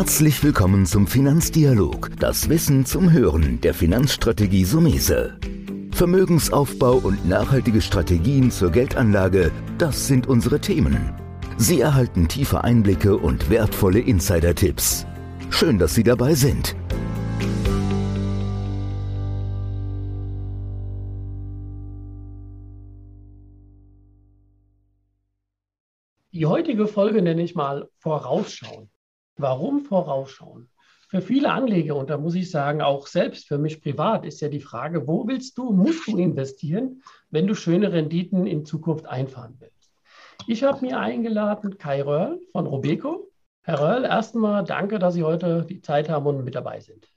Herzlich willkommen zum Finanzdialog, das Wissen zum Hören der Finanzstrategie Sumese. Vermögensaufbau und nachhaltige Strategien zur Geldanlage, das sind unsere Themen. Sie erhalten tiefe Einblicke und wertvolle Insider-Tipps. Schön, dass Sie dabei sind. Die heutige Folge nenne ich mal Vorausschauen. Warum vorausschauen? Für viele Anleger, und da muss ich sagen, auch selbst für mich privat, ist ja die Frage, wo willst du, musst du investieren, wenn du schöne Renditen in Zukunft einfahren willst? Ich habe mir eingeladen Kai Röhrl von Robeco. Herr Röhrl, erstmal danke, dass Sie heute die Zeit haben und mit dabei sind.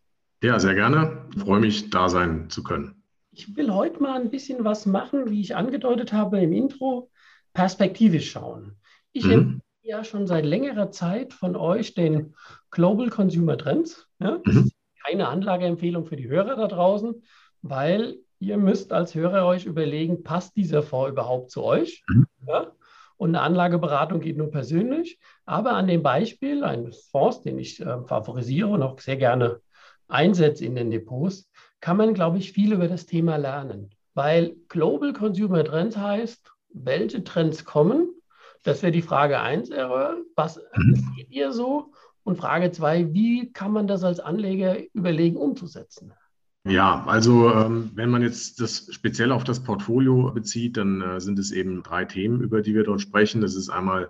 Ja, sehr gerne. Ich freue mich, da sein zu können. Ich will heute mal ein bisschen was machen, wie ich angedeutet habe im Intro, perspektivisch schauen. Ich mhm ja schon seit längerer Zeit von euch den Global Consumer Trends. Ja? Mhm. Keine Anlageempfehlung für die Hörer da draußen, weil ihr müsst als Hörer euch überlegen, passt dieser Fonds überhaupt zu euch? Mhm. Ja? Und eine Anlageberatung geht nur persönlich. Aber an dem Beispiel eines Fonds, den ich äh, favorisiere und auch sehr gerne einsetze in den Depots, kann man, glaube ich, viel über das Thema lernen. Weil Global Consumer Trends heißt, welche Trends kommen das wäre die Frage 1, Errol. Was mhm. seht ihr so? Und Frage 2, wie kann man das als Anleger überlegen, umzusetzen? Ja, also ähm, wenn man jetzt das speziell auf das Portfolio bezieht, dann äh, sind es eben drei Themen, über die wir dort sprechen. Das ist einmal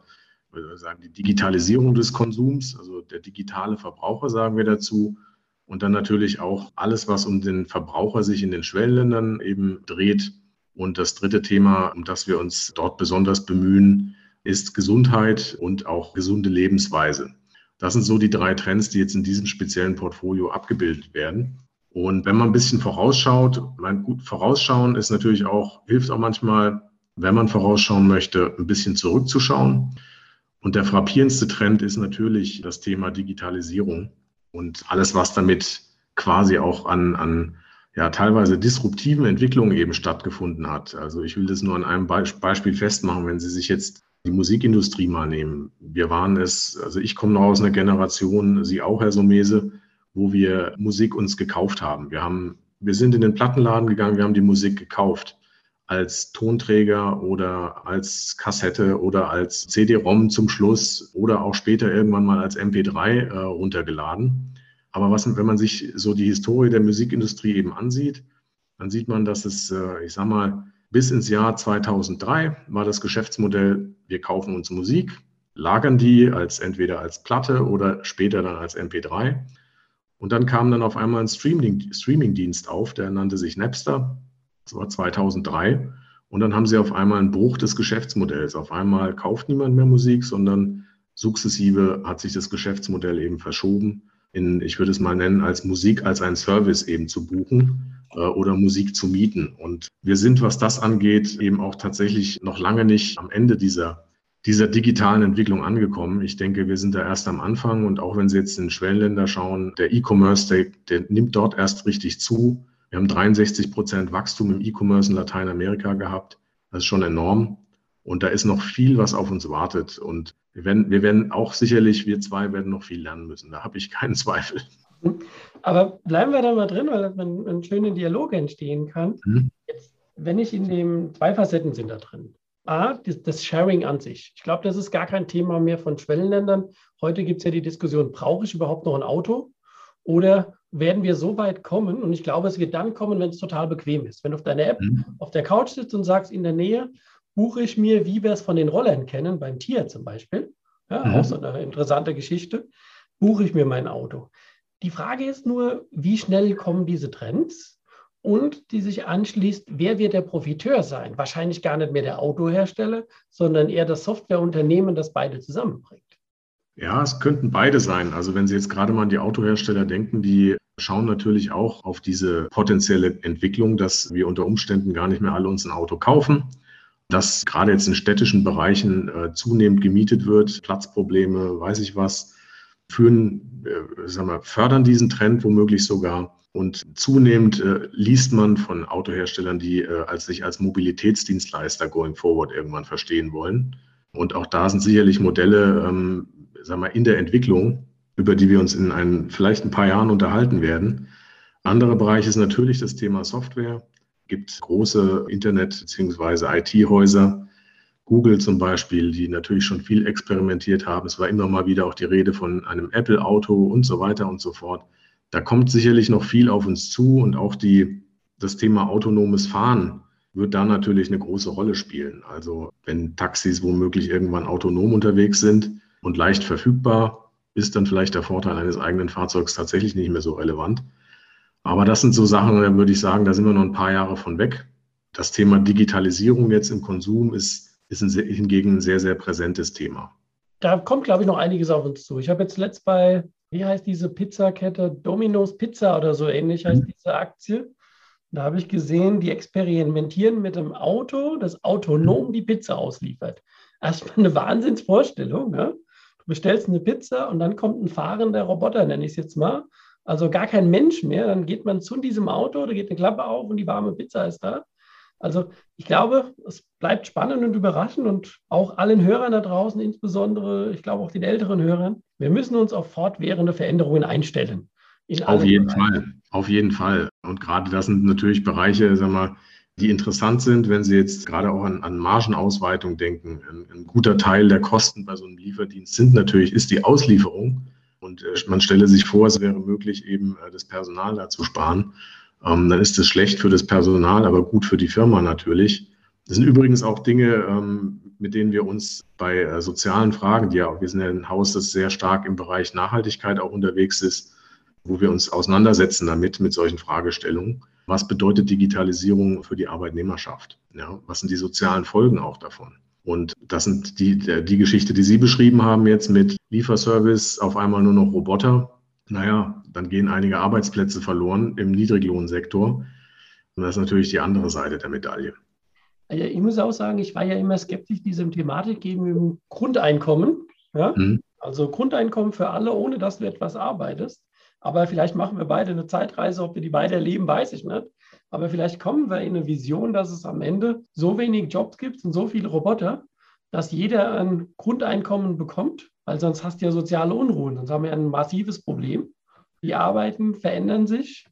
sagen, die Digitalisierung des Konsums, also der digitale Verbraucher, sagen wir dazu. Und dann natürlich auch alles, was um den Verbraucher sich in den Schwellenländern eben dreht. Und das dritte Thema, um das wir uns dort besonders bemühen, ist Gesundheit und auch gesunde Lebensweise. Das sind so die drei Trends, die jetzt in diesem speziellen Portfolio abgebildet werden. Und wenn man ein bisschen vorausschaut, mein gut vorausschauen ist natürlich auch, hilft auch manchmal, wenn man vorausschauen möchte, ein bisschen zurückzuschauen. Und der frappierendste Trend ist natürlich das Thema Digitalisierung und alles, was damit quasi auch an, an ja, teilweise disruptiven Entwicklungen eben stattgefunden hat. Also ich will das nur an einem Beispiel festmachen. Wenn Sie sich jetzt die Musikindustrie mal nehmen. Wir waren es, also ich komme noch aus einer Generation, Sie auch, Herr Somese, wo wir Musik uns gekauft haben. Wir haben, wir sind in den Plattenladen gegangen, wir haben die Musik gekauft als Tonträger oder als Kassette oder als CD-ROM zum Schluss oder auch später irgendwann mal als MP3 äh, runtergeladen. Aber was, wenn man sich so die Historie der Musikindustrie eben ansieht, dann sieht man, dass es, äh, ich sag mal, bis ins Jahr 2003 war das Geschäftsmodell, wir kaufen uns Musik, lagern die als entweder als Platte oder später dann als MP3. Und dann kam dann auf einmal ein Streaming-Dienst auf, der nannte sich Napster. Das war 2003. Und dann haben sie auf einmal einen Bruch des Geschäftsmodells. Auf einmal kauft niemand mehr Musik, sondern sukzessive hat sich das Geschäftsmodell eben verschoben in, ich würde es mal nennen, als Musik als ein Service eben zu buchen oder Musik zu mieten. Und wir sind, was das angeht, eben auch tatsächlich noch lange nicht am Ende dieser, dieser digitalen Entwicklung angekommen. Ich denke, wir sind da erst am Anfang und auch wenn Sie jetzt in Schwellenländer schauen, der E-Commerce, der, der nimmt dort erst richtig zu. Wir haben 63 Prozent Wachstum im E-Commerce in Lateinamerika gehabt. Das ist schon enorm. Und da ist noch viel, was auf uns wartet. Und wir werden, wir werden auch sicherlich, wir zwei werden noch viel lernen müssen. Da habe ich keinen Zweifel. Aber bleiben wir da mal drin, weil dann ein schöner Dialog entstehen kann. Mhm. Jetzt, wenn ich in dem, zwei Facetten sind da drin. A, das, das Sharing an sich. Ich glaube, das ist gar kein Thema mehr von Schwellenländern. Heute gibt es ja die Diskussion, brauche ich überhaupt noch ein Auto? Oder werden wir so weit kommen? Und ich glaube, es wird dann kommen, wenn es total bequem ist. Wenn du auf deiner App mhm. auf der Couch sitzt und sagst, in der Nähe buche ich mir, wie wir es von den Rollern kennen, beim Tier zum Beispiel, ja, mhm. auch so eine interessante Geschichte, buche ich mir mein Auto. Die Frage ist nur, wie schnell kommen diese Trends und die sich anschließt, wer wird der Profiteur sein? Wahrscheinlich gar nicht mehr der Autohersteller, sondern eher das Softwareunternehmen, das beide zusammenbringt. Ja, es könnten beide sein. Also wenn Sie jetzt gerade mal an die Autohersteller denken, die schauen natürlich auch auf diese potenzielle Entwicklung, dass wir unter Umständen gar nicht mehr alle uns ein Auto kaufen, dass gerade jetzt in städtischen Bereichen äh, zunehmend gemietet wird, Platzprobleme, weiß ich was, führen, äh, sagen wir, fördern diesen Trend womöglich sogar. Und zunehmend äh, liest man von Autoherstellern, die äh, als sich als Mobilitätsdienstleister going forward irgendwann verstehen wollen. Und auch da sind sicherlich Modelle, ähm, sagen wir, in der Entwicklung, über die wir uns in ein, vielleicht ein paar Jahren unterhalten werden. Anderer Bereich ist natürlich das Thema Software. Gibt große Internet- bzw. IT-Häuser, Google zum Beispiel, die natürlich schon viel experimentiert haben. Es war immer mal wieder auch die Rede von einem Apple-Auto und so weiter und so fort. Da kommt sicherlich noch viel auf uns zu und auch die, das Thema autonomes Fahren wird da natürlich eine große Rolle spielen. Also wenn Taxis womöglich irgendwann autonom unterwegs sind und leicht verfügbar, ist dann vielleicht der Vorteil eines eigenen Fahrzeugs tatsächlich nicht mehr so relevant. Aber das sind so Sachen, da würde ich sagen, da sind wir noch ein paar Jahre von weg. Das Thema Digitalisierung jetzt im Konsum ist, ist ein, hingegen ein sehr, sehr präsentes Thema. Da kommt, glaube ich, noch einiges auf uns zu. Ich habe jetzt letzt bei, wie heißt diese Pizzakette? Domino's Pizza oder so ähnlich heißt mhm. diese Aktie. Da habe ich gesehen, die experimentieren mit einem Auto, das autonom die Pizza ausliefert. Erstmal eine Wahnsinnsvorstellung. Ne? Du bestellst eine Pizza und dann kommt ein fahrender Roboter, nenne ich es jetzt mal, also gar kein Mensch mehr, dann geht man zu diesem Auto, da geht eine Klappe auf und die warme Pizza ist da. Also ich glaube, es bleibt spannend und überraschend und auch allen Hörern da draußen, insbesondere, ich glaube auch den älteren Hörern, wir müssen uns auf fortwährende Veränderungen einstellen. Auf jeden Bereichen. Fall, auf jeden Fall. Und gerade das sind natürlich Bereiche, sagen wir, die interessant sind, wenn Sie jetzt gerade auch an, an Margenausweitung denken. Ein, ein, guter Teil der Kosten bei so einem Lieferdienst sind natürlich, ist die Auslieferung. Und äh, man stelle sich vor, es wäre möglich, eben äh, das Personal da zu sparen. Ähm, dann ist es schlecht für das Personal, aber gut für die Firma natürlich. Das sind übrigens auch Dinge, ähm, mit denen wir uns bei äh, sozialen Fragen, die ja, wir sind ja ein Haus, das sehr stark im Bereich Nachhaltigkeit auch unterwegs ist, wo wir uns auseinandersetzen damit, mit solchen Fragestellungen. Was bedeutet Digitalisierung für die Arbeitnehmerschaft? Ja, was sind die sozialen Folgen auch davon? Und das sind die, die Geschichte, die Sie beschrieben haben jetzt mit Lieferservice, auf einmal nur noch Roboter. Naja, dann gehen einige Arbeitsplätze verloren im Niedriglohnsektor. Und das ist natürlich die andere Seite der Medaille. Also ich muss auch sagen, ich war ja immer skeptisch diesem Thematik gegenüber Grundeinkommen. Ja? Mhm. Also Grundeinkommen für alle, ohne dass du etwas arbeitest. Aber vielleicht machen wir beide eine Zeitreise, ob wir die beide erleben, weiß ich nicht. Aber vielleicht kommen wir in eine Vision, dass es am Ende so wenig Jobs gibt und so viele Roboter, dass jeder ein Grundeinkommen bekommt, weil sonst hast du ja soziale Unruhen. Sonst haben wir ein massives Problem. Die Arbeiten verändern sich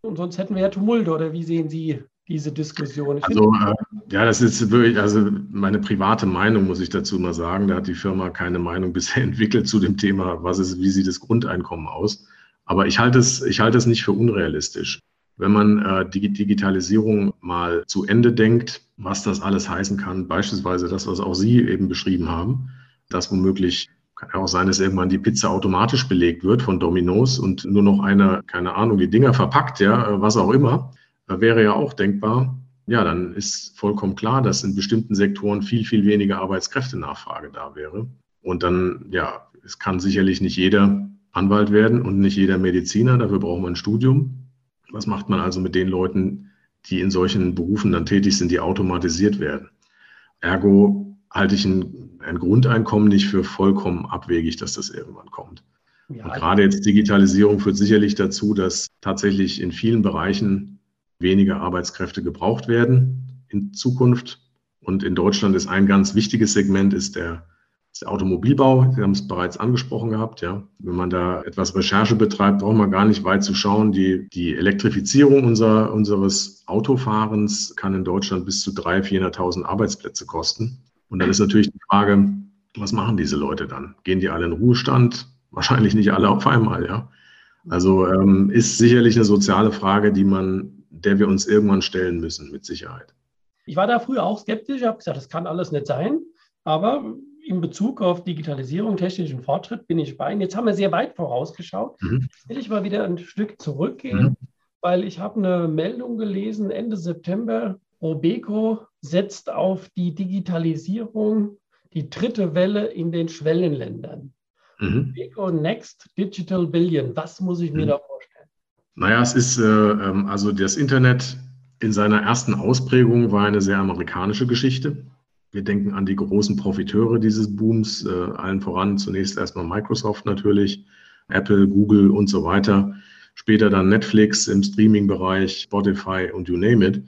und sonst hätten wir ja Tumulte. Oder wie sehen Sie diese Diskussion? Ich also, äh, ja, das ist wirklich, also meine private Meinung, muss ich dazu mal sagen. Da hat die Firma keine Meinung bisher entwickelt zu dem Thema, was ist, wie sieht das Grundeinkommen aus. Aber ich halte es, ich halte es nicht für unrealistisch. Wenn man äh, die Digitalisierung mal zu Ende denkt, was das alles heißen kann, beispielsweise das, was auch Sie eben beschrieben haben, dass womöglich kann auch sein, dass irgendwann die Pizza automatisch belegt wird von Dominos und nur noch einer, keine Ahnung, die Dinger verpackt, ja, äh, was auch immer, wäre ja auch denkbar. Ja, dann ist vollkommen klar, dass in bestimmten Sektoren viel, viel weniger Arbeitskräftenachfrage da wäre. Und dann, ja, es kann sicherlich nicht jeder Anwalt werden und nicht jeder Mediziner. Dafür braucht man ein Studium. Was macht man also mit den Leuten, die in solchen Berufen dann tätig sind, die automatisiert werden? Ergo halte ich ein, ein Grundeinkommen nicht für vollkommen abwegig, dass das irgendwann kommt. Ja, und gerade jetzt Digitalisierung führt sicherlich dazu, dass tatsächlich in vielen Bereichen weniger Arbeitskräfte gebraucht werden in Zukunft. Und in Deutschland ist ein ganz wichtiges Segment ist der der Automobilbau, Sie haben es bereits angesprochen gehabt, ja. Wenn man da etwas Recherche betreibt, braucht man gar nicht weit zu schauen. Die, die Elektrifizierung unser, unseres Autofahrens kann in Deutschland bis zu 300.000, 400.000 Arbeitsplätze kosten. Und dann ist natürlich die Frage, was machen diese Leute dann? Gehen die alle in Ruhestand? Wahrscheinlich nicht alle auf einmal, ja. Also ähm, ist sicherlich eine soziale Frage, die man, der wir uns irgendwann stellen müssen, mit Sicherheit. Ich war da früher auch skeptisch, ich habe gesagt, das kann alles nicht sein. Aber in Bezug auf Digitalisierung, technischen Fortschritt bin ich bei Ihnen. Jetzt haben wir sehr weit vorausgeschaut. Mhm. Will ich mal wieder ein Stück zurückgehen, mhm. weil ich habe eine Meldung gelesen, Ende September, Robeco setzt auf die Digitalisierung, die dritte Welle in den Schwellenländern. Mhm. Robeco Next Digital Billion, was muss ich mir mhm. da vorstellen? Naja, es ist äh, ähm, also das Internet in seiner ersten Ausprägung war eine sehr amerikanische Geschichte. Wir denken an die großen Profiteure dieses Booms, äh, allen voran zunächst erstmal Microsoft natürlich, Apple, Google und so weiter. Später dann Netflix im Streaming-Bereich, Spotify und you name it.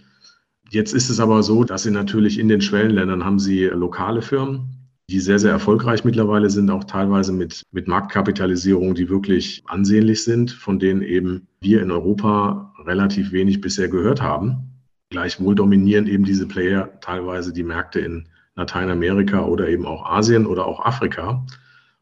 Jetzt ist es aber so, dass sie natürlich in den Schwellenländern haben sie lokale Firmen, die sehr, sehr erfolgreich mittlerweile sind, auch teilweise mit, mit Marktkapitalisierungen, die wirklich ansehnlich sind, von denen eben wir in Europa relativ wenig bisher gehört haben. Gleichwohl dominieren eben diese Player teilweise die Märkte in Lateinamerika oder eben auch Asien oder auch Afrika.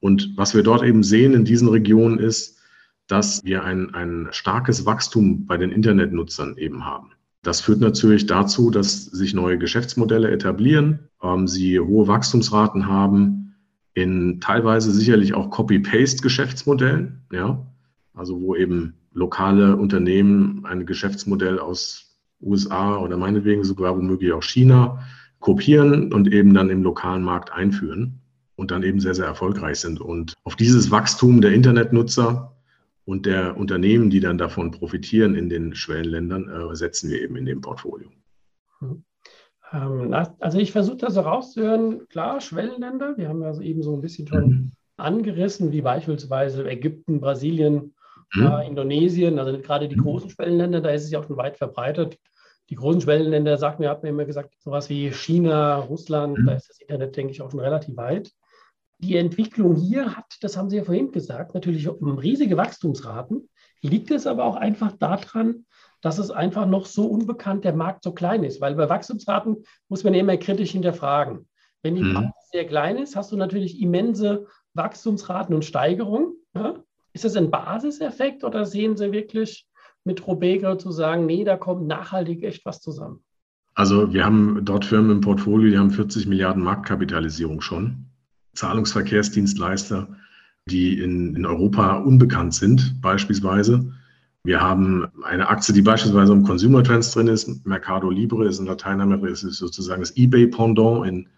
Und was wir dort eben sehen in diesen Regionen ist, dass wir ein, ein starkes Wachstum bei den Internetnutzern eben haben. Das führt natürlich dazu, dass sich neue Geschäftsmodelle etablieren, ähm, sie hohe Wachstumsraten haben, in teilweise sicherlich auch Copy-Paste-Geschäftsmodellen, ja, also wo eben lokale Unternehmen ein Geschäftsmodell aus USA oder meinetwegen sogar womöglich auch China kopieren und eben dann im lokalen Markt einführen und dann eben sehr, sehr erfolgreich sind. Und auf dieses Wachstum der Internetnutzer und der Unternehmen, die dann davon profitieren in den Schwellenländern, äh, setzen wir eben in dem Portfolio. Hm. Ähm, also ich versuche das herauszuhören. Klar, Schwellenländer, wir haben ja eben so ein bisschen schon mhm. angerissen, wie beispielsweise Ägypten, Brasilien, mhm. äh, Indonesien, also gerade die mhm. großen Schwellenländer, da ist es ja auch schon weit verbreitet. Die großen Schwellenländer, sagt mir, hat mir immer gesagt, sowas wie China, Russland, mhm. da ist das Internet, denke ich, auch schon relativ weit die Entwicklung hier hat, das haben Sie ja vorhin gesagt, natürlich um riesige Wachstumsraten. Liegt es aber auch einfach daran, dass es einfach noch so unbekannt der Markt so klein ist? Weil bei Wachstumsraten muss man immer kritisch hinterfragen. Wenn die mhm. sehr klein ist, hast du natürlich immense Wachstumsraten und Steigerungen. Ja? Ist das ein Basiseffekt oder sehen Sie wirklich mit Robega zu sagen, nee, da kommt nachhaltig echt was zusammen? Also wir haben dort Firmen im Portfolio, die haben 40 Milliarden Marktkapitalisierung schon. Zahlungsverkehrsdienstleister, die in, in Europa unbekannt sind, beispielsweise. Wir haben eine Aktie, die beispielsweise im Consumer Trends drin ist. Mercado Libre ist in Lateinamerika, ist sozusagen das eBay-Pendant in,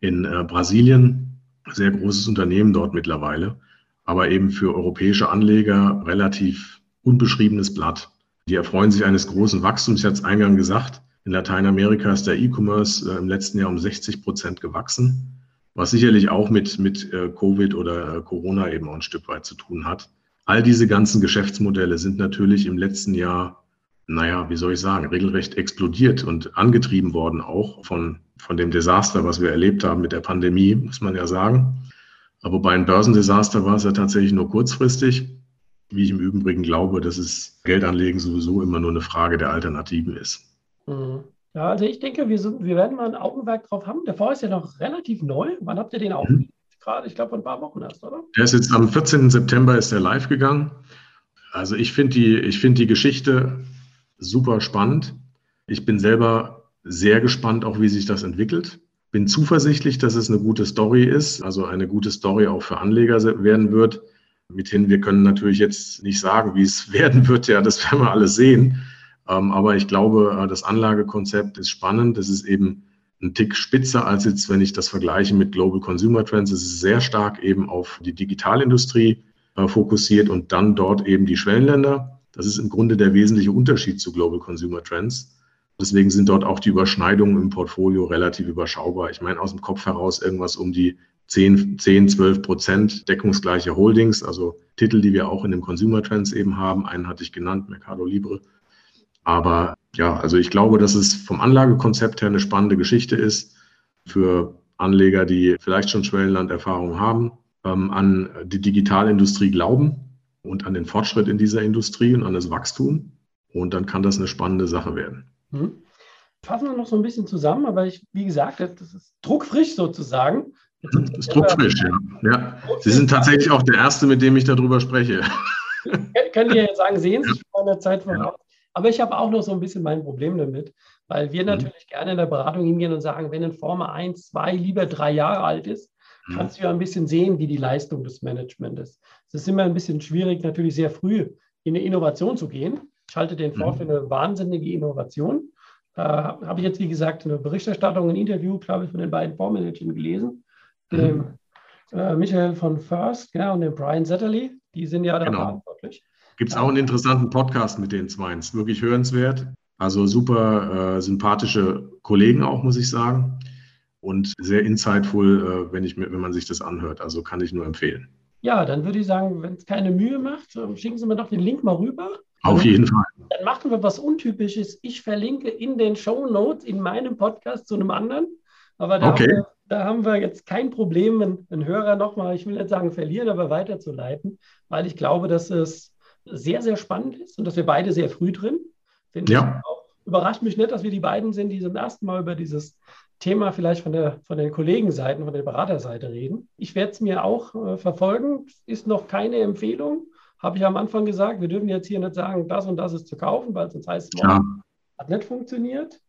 in äh, Brasilien. Sehr großes Unternehmen dort mittlerweile, aber eben für europäische Anleger relativ unbeschriebenes Blatt. Die erfreuen sich eines großen Wachstums. Ich hatte es eingangs gesagt, in Lateinamerika ist der E-Commerce äh, im letzten Jahr um 60 Prozent gewachsen was sicherlich auch mit, mit äh, Covid oder äh, Corona eben auch ein Stück weit zu tun hat. All diese ganzen Geschäftsmodelle sind natürlich im letzten Jahr, naja, wie soll ich sagen, regelrecht explodiert und angetrieben worden auch von, von dem Desaster, was wir erlebt haben mit der Pandemie, muss man ja sagen. Aber bei einem Börsendesaster war es ja tatsächlich nur kurzfristig, wie ich im Übrigen glaube, dass es Geldanlegen sowieso immer nur eine Frage der Alternativen ist. Mhm. Ja, also ich denke, wir, sind, wir werden mal ein Augenmerk drauf haben. Der Fonds ist ja noch relativ neu. Wann habt ihr den auch? Mhm. Gerade, ich glaube, vor ein paar Wochen erst, oder? Der ist jetzt am 14. September ist der live gegangen. Also ich finde die, find die Geschichte super spannend. Ich bin selber sehr gespannt, auch wie sich das entwickelt. Bin zuversichtlich, dass es eine gute Story ist, also eine gute Story auch für Anleger werden wird. Mithin, wir können natürlich jetzt nicht sagen, wie es werden wird. Ja, das werden wir alles sehen. Ähm, aber ich glaube, äh, das Anlagekonzept ist spannend. Es ist eben ein Tick spitzer als jetzt, wenn ich das vergleiche mit Global Consumer Trends. Es ist sehr stark eben auf die Digitalindustrie äh, fokussiert und dann dort eben die Schwellenländer. Das ist im Grunde der wesentliche Unterschied zu Global Consumer Trends. Deswegen sind dort auch die Überschneidungen im Portfolio relativ überschaubar. Ich meine aus dem Kopf heraus irgendwas um die 10, 10 12 Prozent deckungsgleiche Holdings, also Titel, die wir auch in den Consumer Trends eben haben. Einen hatte ich genannt, Mercado Libre. Aber ja, also ich glaube, dass es vom Anlagekonzept her eine spannende Geschichte ist für Anleger, die vielleicht schon Schwellenlanderfahrung haben, ähm, an die Digitalindustrie glauben und an den Fortschritt in dieser Industrie und an das Wachstum. Und dann kann das eine spannende Sache werden. Hm. Fassen wir noch so ein bisschen zusammen, aber ich, wie gesagt, das ist druckfrisch sozusagen. Das ist druckfrisch, ja. ja. Sie sind tatsächlich auch der Erste, mit dem ich darüber spreche. Können ja sagen, sehen Sie ja. schon eine Zeit voraus. Ja. Aber ich habe auch noch so ein bisschen mein Problem damit, weil wir mhm. natürlich gerne in der Beratung hingehen und sagen, wenn ein Former 1, 2, lieber drei Jahre alt ist, mhm. kannst du ja ein bisschen sehen, wie die Leistung des Managements ist. Es ist immer ein bisschen schwierig, natürlich sehr früh in eine Innovation zu gehen. Ich halte den vor mhm. für eine wahnsinnige Innovation. Da habe ich jetzt, wie gesagt, eine Berichterstattung, ein Interview, glaube ich, von den beiden Fondsmanagern gelesen. Mhm. Dem äh, Michael von First ja, und dem Brian Zetterly. Die sind ja da genau. verantwortlich. Gibt es auch einen interessanten Podcast mit den zwei. Ist wirklich hörenswert. Also super äh, sympathische Kollegen auch, muss ich sagen. Und sehr insightful, äh, wenn, ich, wenn man sich das anhört. Also kann ich nur empfehlen. Ja, dann würde ich sagen, wenn es keine Mühe macht, ähm, schicken Sie mir doch den Link mal rüber. Auf jeden Fall. Dann machen wir was Untypisches. Ich verlinke in den Show Notes in meinem Podcast zu einem anderen. Aber da okay. Da haben wir jetzt kein Problem, einen, Hörer nochmal, ich will nicht sagen verlieren, aber weiterzuleiten, weil ich glaube, dass es sehr, sehr spannend ist und dass wir beide sehr früh drin sind. Ja. Überrascht mich nicht, dass wir die beiden sind, die zum ersten Mal über dieses Thema vielleicht von, der, von den Kollegenseiten, von der Beraterseite reden. Ich werde es mir auch äh, verfolgen. Ist noch keine Empfehlung. Habe ich am Anfang gesagt, wir dürfen jetzt hier nicht sagen, das und das ist zu kaufen, weil sonst heißt es, ja. hat nicht funktioniert.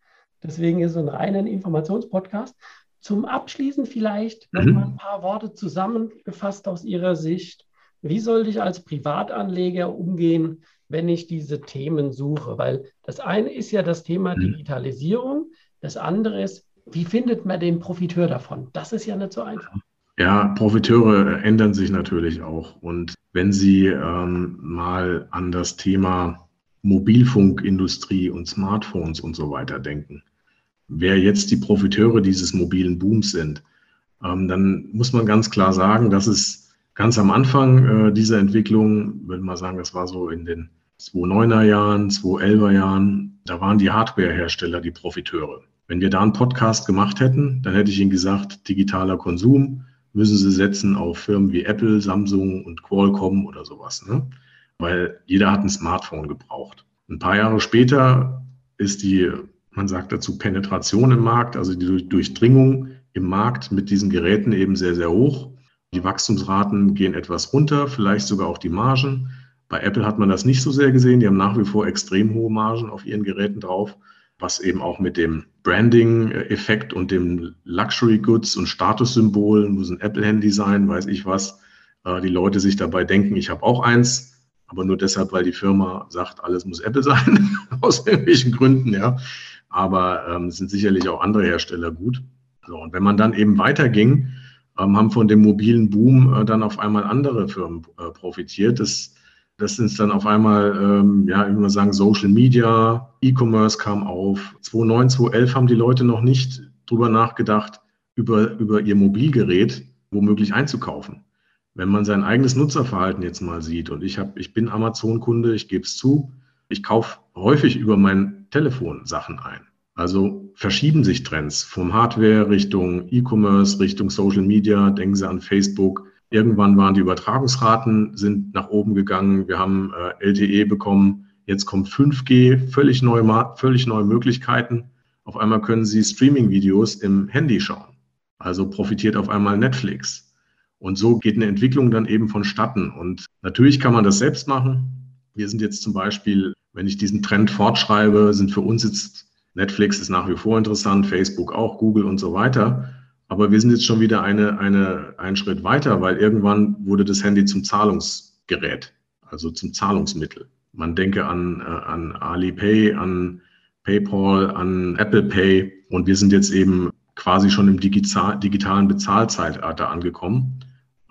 Deswegen ist es ein reiner Informationspodcast. Zum Abschließen vielleicht mhm. noch mal ein paar Worte zusammengefasst aus Ihrer Sicht. Wie sollte ich als Privatanleger umgehen, wenn ich diese Themen suche? Weil das eine ist ja das Thema mhm. Digitalisierung, das andere ist, wie findet man den Profiteur davon? Das ist ja nicht so einfach. Ja, Profiteure ändern sich natürlich auch. Und wenn Sie ähm, mal an das Thema Mobilfunkindustrie und Smartphones und so weiter denken, wer jetzt die Profiteure dieses mobilen Booms sind, ähm, dann muss man ganz klar sagen, dass es ganz am Anfang äh, dieser Entwicklung, würde man sagen, das war so in den 2009er Jahren, 2011er Jahren, da waren die Hardwarehersteller die Profiteure. Wenn wir da einen Podcast gemacht hätten, dann hätte ich Ihnen gesagt, digitaler Konsum müssen Sie setzen auf Firmen wie Apple, Samsung und Qualcomm oder sowas. Ne? Weil jeder hat ein Smartphone gebraucht. Ein paar Jahre später ist die, man sagt dazu Penetration im Markt, also die Durchdringung im Markt mit diesen Geräten eben sehr, sehr hoch. Die Wachstumsraten gehen etwas runter, vielleicht sogar auch die Margen. Bei Apple hat man das nicht so sehr gesehen. Die haben nach wie vor extrem hohe Margen auf ihren Geräten drauf was eben auch mit dem Branding-Effekt und dem Luxury Goods und Statussymbolen, muss ein Apple-Handy sein, weiß ich was, äh, die Leute sich dabei denken, ich habe auch eins, aber nur deshalb, weil die Firma sagt, alles muss Apple sein, aus irgendwelchen Gründen, ja. Aber ähm, sind sicherlich auch andere Hersteller gut. So, und wenn man dann eben weiterging, ähm, haben von dem mobilen Boom äh, dann auf einmal andere Firmen äh, profitiert. Das das ist dann auf einmal, ähm, ja, ich würde sagen, Social Media, E-Commerce kam auf. 2009, 2011 haben die Leute noch nicht drüber nachgedacht, über, über ihr Mobilgerät womöglich einzukaufen. Wenn man sein eigenes Nutzerverhalten jetzt mal sieht und ich, hab, ich bin Amazon-Kunde, ich gebe es zu, ich kaufe häufig über mein Telefon Sachen ein. Also verschieben sich Trends vom Hardware Richtung E-Commerce, Richtung Social Media. Denken Sie an Facebook, Irgendwann waren die Übertragungsraten sind nach oben gegangen. Wir haben äh, LTE bekommen. Jetzt kommt 5G, völlig neue, völlig neue Möglichkeiten. Auf einmal können Sie Streaming-Videos im Handy schauen. Also profitiert auf einmal Netflix. Und so geht eine Entwicklung dann eben vonstatten. Und natürlich kann man das selbst machen. Wir sind jetzt zum Beispiel, wenn ich diesen Trend fortschreibe, sind für uns jetzt Netflix ist nach wie vor interessant, Facebook auch, Google und so weiter. Aber wir sind jetzt schon wieder eine, eine, einen Schritt weiter, weil irgendwann wurde das Handy zum Zahlungsgerät, also zum Zahlungsmittel. Man denke an, äh, an Alipay, an PayPal, an Apple Pay und wir sind jetzt eben quasi schon im digital, digitalen Bezahlzeitalter angekommen,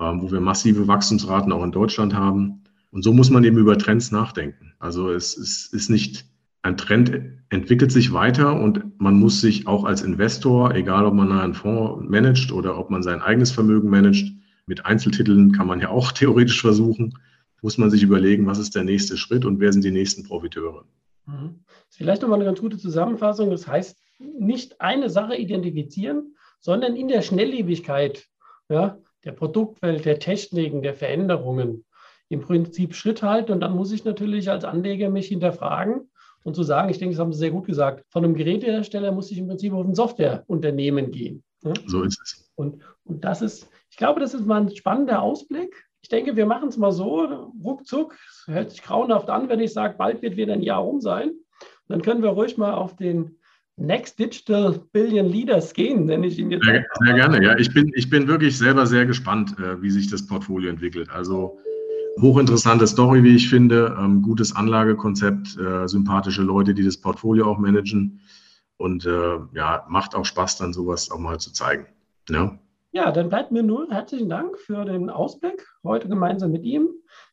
äh, wo wir massive Wachstumsraten auch in Deutschland haben. Und so muss man eben über Trends nachdenken. Also es, es ist nicht ein Trend entwickelt sich weiter und man muss sich auch als Investor, egal ob man einen Fonds managt oder ob man sein eigenes Vermögen managt, mit Einzeltiteln kann man ja auch theoretisch versuchen, muss man sich überlegen, was ist der nächste Schritt und wer sind die nächsten Profiteure. Mhm. Vielleicht nochmal eine ganz gute Zusammenfassung. Das heißt, nicht eine Sache identifizieren, sondern in der Schnelllebigkeit ja, der Produktwelt, der Techniken, der Veränderungen im Prinzip Schritt halten. Und dann muss ich natürlich als Anleger mich hinterfragen, und zu sagen, ich denke, das haben Sie sehr gut gesagt, von einem Gerätehersteller muss ich im Prinzip auf ein Softwareunternehmen gehen. So ist es. Und, und das ist, ich glaube, das ist mal ein spannender Ausblick. Ich denke, wir machen es mal so, ruckzuck, es hört sich grauenhaft an, wenn ich sage, bald wird wieder ein Jahr rum sein. Und dann können wir ruhig mal auf den Next Digital Billion Leaders gehen, nenne ich ihn jetzt. Sehr, sehr gerne, ja. Ich bin, ich bin wirklich selber sehr gespannt, äh, wie sich das Portfolio entwickelt. Also hochinteressante Story, wie ich finde. Ähm, gutes Anlagekonzept, äh, sympathische Leute, die das Portfolio auch managen. Und äh, ja, macht auch Spaß, dann sowas auch mal zu zeigen. Ja, ja dann bleibt mir nur herzlichen Dank für den Ausblick. Heute gemeinsam mit ihm,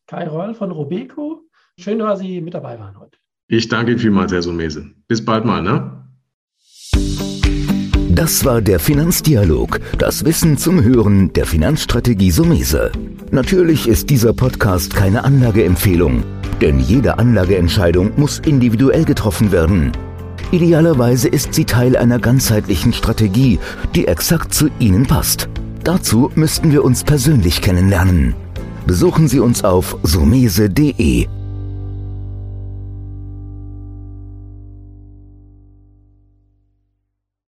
Kai Reul von Robeco. Schön, dass Sie mit dabei waren heute. Ich danke Ihnen vielmals, Herr Sumese. Bis bald mal, ne? Das war der Finanzdialog, das Wissen zum Hören der Finanzstrategie Sumese. Natürlich ist dieser Podcast keine Anlageempfehlung, denn jede Anlageentscheidung muss individuell getroffen werden. Idealerweise ist sie Teil einer ganzheitlichen Strategie, die exakt zu Ihnen passt. Dazu müssten wir uns persönlich kennenlernen. Besuchen Sie uns auf sumese.de